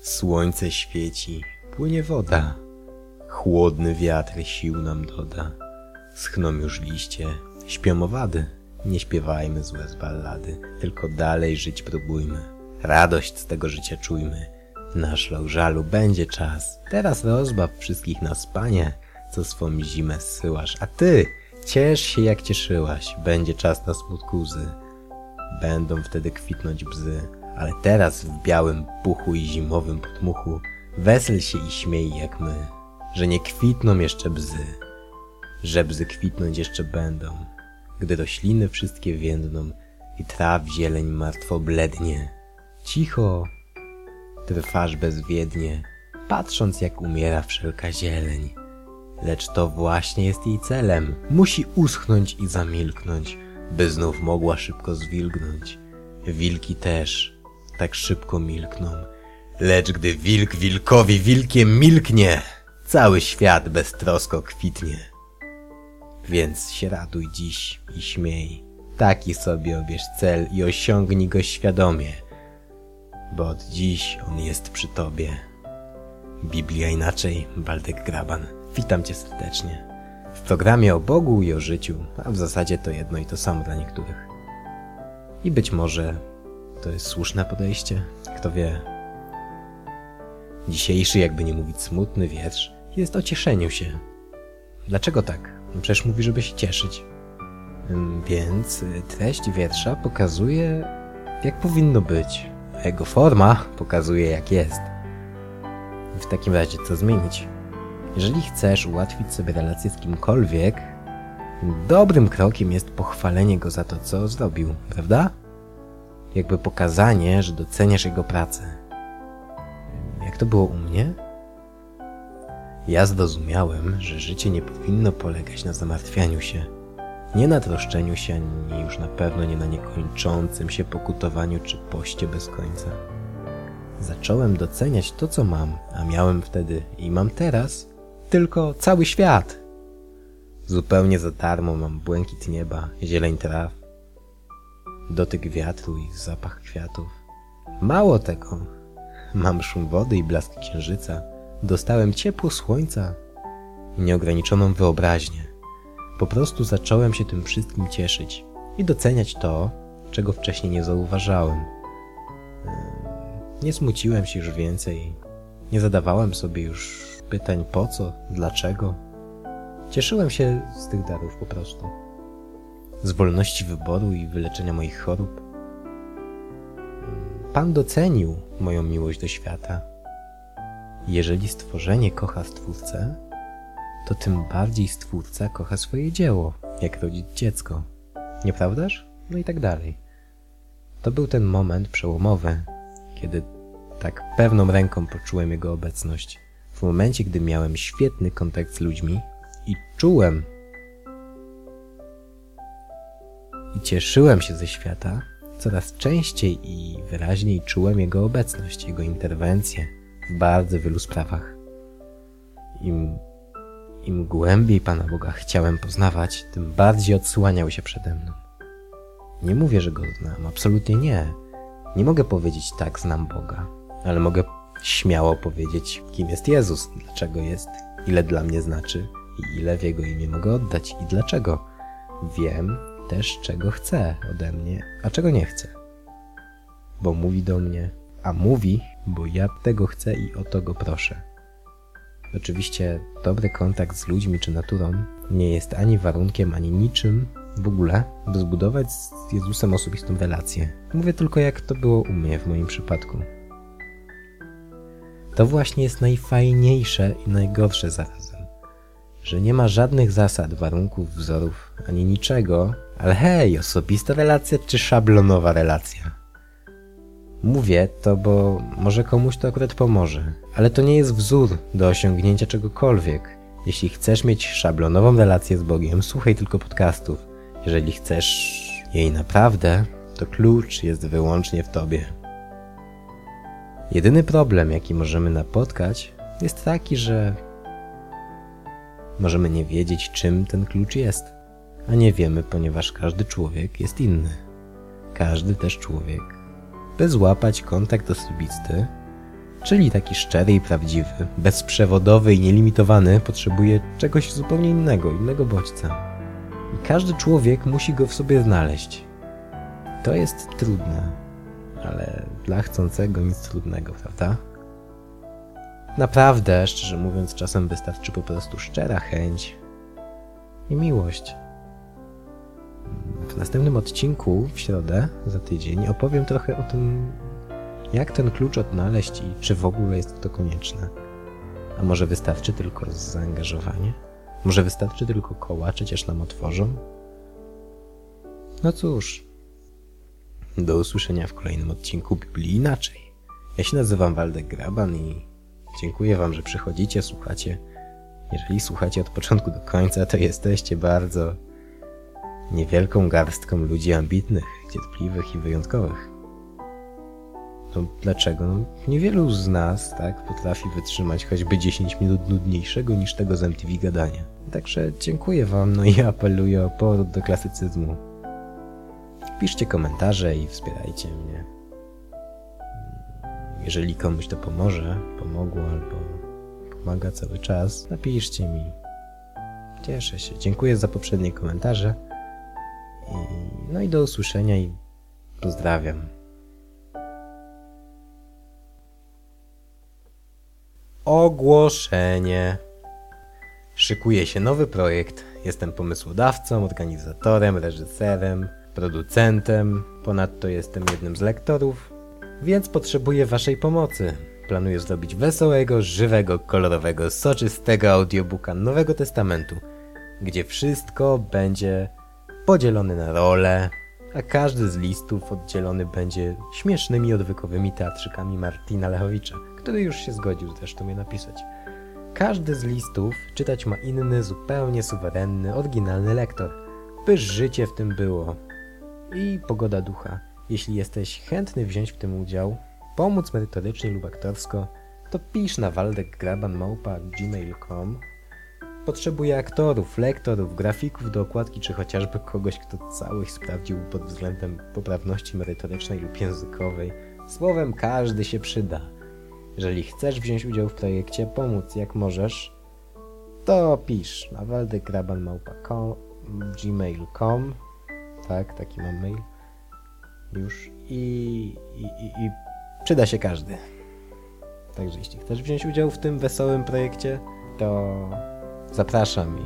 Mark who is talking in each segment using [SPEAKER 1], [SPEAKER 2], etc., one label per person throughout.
[SPEAKER 1] Słońce świeci, płynie woda. Chłodny wiatr sił nam doda. Schną już liście, śpią owady. Nie śpiewajmy złe z ballady, tylko dalej żyć próbujmy. Radość z tego życia czujmy. Nasz żalu będzie czas. Teraz rozbaw wszystkich nas, panie, co swą zimę zsyłasz. A ty, ciesz się jak cieszyłaś. Będzie czas na smutku łzy. Będą wtedy kwitnąć bzy. Ale teraz w białym puchu i zimowym podmuchu wesel się i śmiej jak my, że nie kwitną jeszcze bzy, że bzy kwitnąć jeszcze będą, gdy rośliny wszystkie więdną i traw zieleń martwo blednie. Cicho trwasz bezwiednie, patrząc jak umiera wszelka zieleń. Lecz to właśnie jest jej celem. Musi uschnąć i zamilknąć, by znów mogła szybko zwilgnąć. Wilki też tak szybko milkną. Lecz gdy wilk wilkowi wilkiem milknie, cały świat beztrosko kwitnie. Więc się raduj dziś i śmiej. Taki sobie obierz cel i osiągnij go świadomie, bo od dziś on jest przy tobie. Biblia inaczej, Waldek Graban. Witam cię serdecznie. W programie o Bogu i o życiu, a w zasadzie to jedno i to samo dla niektórych. I być może to jest słuszne podejście, kto wie. Dzisiejszy, jakby nie mówić smutny wiersz, jest o cieszeniu się. Dlaczego tak? No przecież mówi, żeby się cieszyć. Więc treść wiersza pokazuje, jak powinno być, a jego forma pokazuje, jak jest. W takim razie, co zmienić? Jeżeli chcesz ułatwić sobie relację z kimkolwiek, dobrym krokiem jest pochwalenie go za to, co zrobił, prawda? Jakby pokazanie, że doceniasz jego pracę. Jak to było u mnie? Ja zrozumiałem, że życie nie powinno polegać na zamartwianiu się, nie na troszczeniu się, ani już na pewno nie na niekończącym się pokutowaniu czy poście bez końca. Zacząłem doceniać to, co mam, a miałem wtedy i mam teraz tylko cały świat. Zupełnie za darmo mam błękit nieba, zieleń traw, dotyk wiatru i zapach kwiatów. Mało tego, mam szum wody i blask księżyca, dostałem ciepło słońca i nieograniczoną wyobraźnię. Po prostu zacząłem się tym wszystkim cieszyć i doceniać to, czego wcześniej nie zauważałem. Nie smuciłem się już więcej, nie zadawałem sobie już pytań po co, dlaczego. Cieszyłem się z tych darów po prostu z wolności wyboru i wyleczenia moich chorób. Pan docenił moją miłość do świata. Jeżeli stworzenie kocha Stwórcę, to tym bardziej Stwórca kocha swoje dzieło, jak rodzić dziecko. Nieprawdaż? No i tak dalej. To był ten moment przełomowy, kiedy tak pewną ręką poczułem Jego obecność. W momencie, gdy miałem świetny kontakt z ludźmi i czułem, cieszyłem się ze świata, coraz częściej i wyraźniej czułem Jego obecność, Jego interwencję w bardzo wielu sprawach. Im, im głębiej Pana Boga chciałem poznawać, tym bardziej odsłaniał się przede mną. Nie mówię, że Go znam, absolutnie nie. Nie mogę powiedzieć tak, znam Boga, ale mogę śmiało powiedzieć, kim jest Jezus, dlaczego jest, ile dla mnie znaczy i ile w Jego imię mogę oddać i dlaczego. Wiem, też, czego chce ode mnie, a czego nie chce. Bo mówi do mnie, a mówi, bo ja tego chcę i o to go proszę. Oczywiście dobry kontakt z ludźmi czy naturą nie jest ani warunkiem, ani niczym w ogóle, by zbudować z Jezusem osobistą relację. Mówię tylko, jak to było u mnie w moim przypadku. To właśnie jest najfajniejsze i najgorsze zarazem że nie ma żadnych zasad, warunków, wzorów, ani niczego, ale hej, osobista relacja czy szablonowa relacja? Mówię to, bo może komuś to akurat pomoże, ale to nie jest wzór do osiągnięcia czegokolwiek. Jeśli chcesz mieć szablonową relację z Bogiem, słuchaj tylko podcastów. Jeżeli chcesz jej naprawdę, to klucz jest wyłącznie w tobie. Jedyny problem, jaki możemy napotkać, jest taki, że Możemy nie wiedzieć, czym ten klucz jest, a nie wiemy, ponieważ każdy człowiek jest inny. Każdy też człowiek, by złapać kontakt osobisty, Czyli taki szczery i prawdziwy, bezprzewodowy i nielimitowany potrzebuje czegoś zupełnie innego, innego bodźca. I każdy człowiek musi go w sobie znaleźć. To jest trudne, ale dla chcącego nic trudnego, prawda? Naprawdę, szczerze mówiąc, czasem wystarczy po prostu szczera chęć i miłość. W następnym odcinku, w środę, za tydzień, opowiem trochę o tym, jak ten klucz odnaleźć i czy w ogóle jest to konieczne. A może wystarczy tylko zaangażowanie? Może wystarczy tylko kołacze, aż nam otworzą? No cóż, do usłyszenia w kolejnym odcinku Biblii Inaczej. Ja się nazywam Waldek Graban i dziękuję Wam, że przychodzicie, słuchacie. Jeżeli słuchacie od początku do końca, to jesteście bardzo niewielką garstką ludzi ambitnych, cierpliwych i wyjątkowych. No dlaczego? No, niewielu z nas tak potrafi wytrzymać choćby 10 minut nudniejszego niż tego z MTV gadania. Także dziękuję Wam, no i apeluję o powrót do klasycyzmu. Piszcie komentarze i wspierajcie mnie. Jeżeli komuś to pomoże, pomogło albo pomaga cały czas, napiszcie mi. Cieszę się. Dziękuję za poprzednie komentarze. No i do usłyszenia i pozdrawiam. Ogłoszenie. Szykuje się nowy projekt. Jestem pomysłodawcą, organizatorem, reżyserem, producentem. Ponadto jestem jednym z lektorów, więc potrzebuję Waszej pomocy. Planuję zrobić wesołego, żywego, kolorowego, soczystego audiobooka Nowego Testamentu, gdzie wszystko będzie podzielone na role, a każdy z listów oddzielony będzie śmiesznymi, odwykowymi teatrzykami Martina Lechowicza, który już się zgodził zresztą je napisać. Każdy z listów czytać ma inny, zupełnie suwerenny, oryginalny lektor, by życie w tym było. I pogoda ducha. Jeśli jesteś chętny wziąć w tym udział, pomóc merytorycznie lub aktorsko, to pisz na waldekgrabanmałpa.gmail.com Potrzebuję aktorów, lektorów, grafików do okładki, czy chociażby kogoś, kto całość sprawdził pod względem poprawności merytorycznej lub językowej. Słowem, każdy się przyda. Jeżeli chcesz wziąć udział w projekcie, pomóc jak możesz, to pisz na waldekrabanmałpa.gmail.com Tak, taki mam mail. Już. I, i, i, I przyda się każdy. Także jeśli chcesz wziąć udział w tym wesołym projekcie, to zapraszam i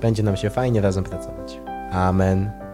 [SPEAKER 1] będzie nam się fajnie razem pracować. Amen.